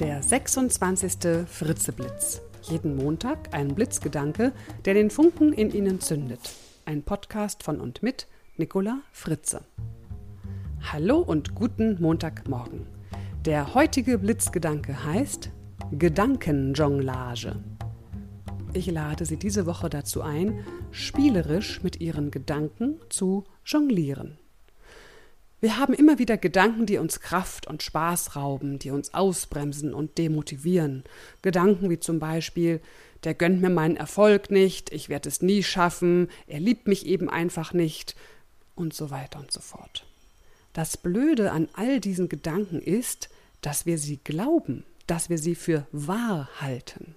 Der 26. Fritzeblitz. Jeden Montag ein Blitzgedanke, der den Funken in Ihnen zündet. Ein Podcast von und mit Nicola Fritze. Hallo und guten Montagmorgen. Der heutige Blitzgedanke heißt Gedankenjonglage. Ich lade Sie diese Woche dazu ein, spielerisch mit Ihren Gedanken zu jonglieren. Wir haben immer wieder Gedanken, die uns Kraft und Spaß rauben, die uns ausbremsen und demotivieren. Gedanken wie zum Beispiel, der gönnt mir meinen Erfolg nicht, ich werde es nie schaffen, er liebt mich eben einfach nicht und so weiter und so fort. Das Blöde an all diesen Gedanken ist, dass wir sie glauben, dass wir sie für wahr halten.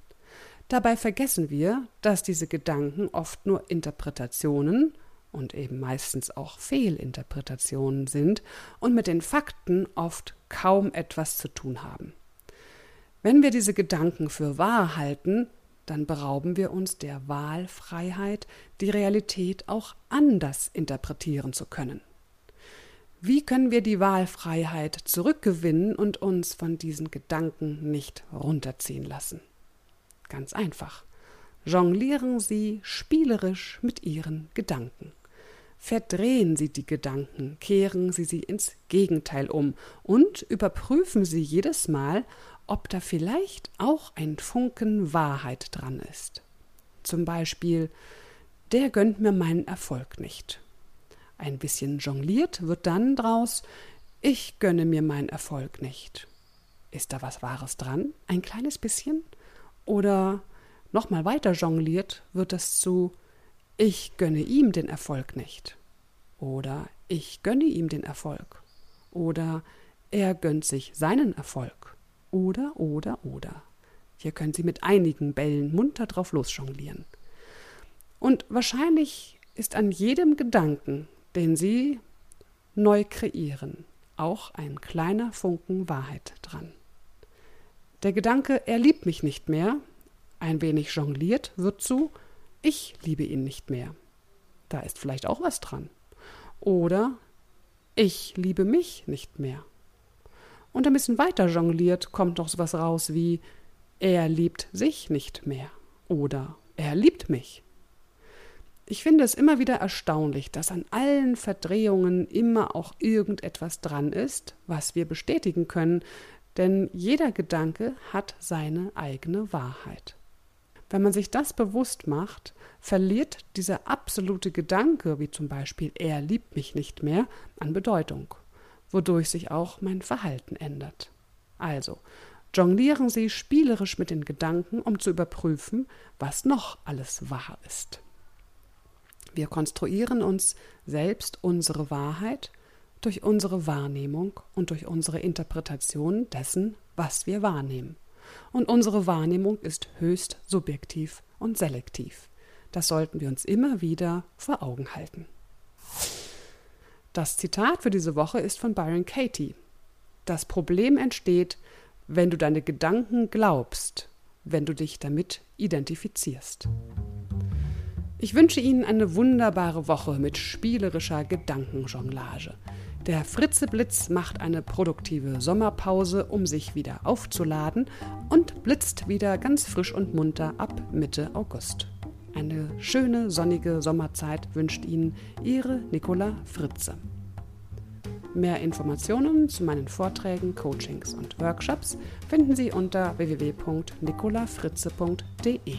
Dabei vergessen wir, dass diese Gedanken oft nur Interpretationen und eben meistens auch Fehlinterpretationen sind und mit den Fakten oft kaum etwas zu tun haben. Wenn wir diese Gedanken für wahr halten, dann berauben wir uns der Wahlfreiheit, die Realität auch anders interpretieren zu können. Wie können wir die Wahlfreiheit zurückgewinnen und uns von diesen Gedanken nicht runterziehen lassen? Ganz einfach. Jonglieren Sie spielerisch mit Ihren Gedanken. Verdrehen Sie die Gedanken, kehren Sie sie ins Gegenteil um und überprüfen Sie jedes Mal, ob da vielleicht auch ein Funken Wahrheit dran ist. Zum Beispiel, der gönnt mir meinen Erfolg nicht. Ein bisschen jongliert wird dann draus, ich gönne mir meinen Erfolg nicht. Ist da was Wahres dran? Ein kleines bisschen? Oder nochmal weiter jongliert wird es zu, ich gönne ihm den Erfolg nicht. Oder ich gönne ihm den Erfolg. Oder er gönnt sich seinen Erfolg. Oder, oder, oder. Hier können Sie mit einigen Bällen munter drauf losjonglieren. Und wahrscheinlich ist an jedem Gedanken, den Sie neu kreieren, auch ein kleiner Funken Wahrheit dran. Der Gedanke, er liebt mich nicht mehr, ein wenig jongliert, wird zu ich liebe ihn nicht mehr. Da ist vielleicht auch was dran. Oder ich liebe mich nicht mehr. Und ein bisschen weiter jongliert kommt noch sowas raus wie er liebt sich nicht mehr oder er liebt mich. Ich finde es immer wieder erstaunlich, dass an allen Verdrehungen immer auch irgendetwas dran ist, was wir bestätigen können, denn jeder Gedanke hat seine eigene Wahrheit. Wenn man sich das bewusst macht, verliert dieser absolute Gedanke, wie zum Beispiel er liebt mich nicht mehr, an Bedeutung, wodurch sich auch mein Verhalten ändert. Also, jonglieren Sie spielerisch mit den Gedanken, um zu überprüfen, was noch alles wahr ist. Wir konstruieren uns selbst unsere Wahrheit durch unsere Wahrnehmung und durch unsere Interpretation dessen, was wir wahrnehmen und unsere Wahrnehmung ist höchst subjektiv und selektiv. Das sollten wir uns immer wieder vor Augen halten. Das Zitat für diese Woche ist von Byron Katie. Das Problem entsteht, wenn du deine Gedanken glaubst, wenn du dich damit identifizierst. Ich wünsche Ihnen eine wunderbare Woche mit spielerischer Gedankenjonglage. Der Fritzeblitz macht eine produktive Sommerpause, um sich wieder aufzuladen und blitzt wieder ganz frisch und munter ab Mitte August. Eine schöne sonnige Sommerzeit wünscht Ihnen Ihre Nicola Fritze. Mehr Informationen zu meinen Vorträgen, Coachings und Workshops finden Sie unter www.nicolafritze.de.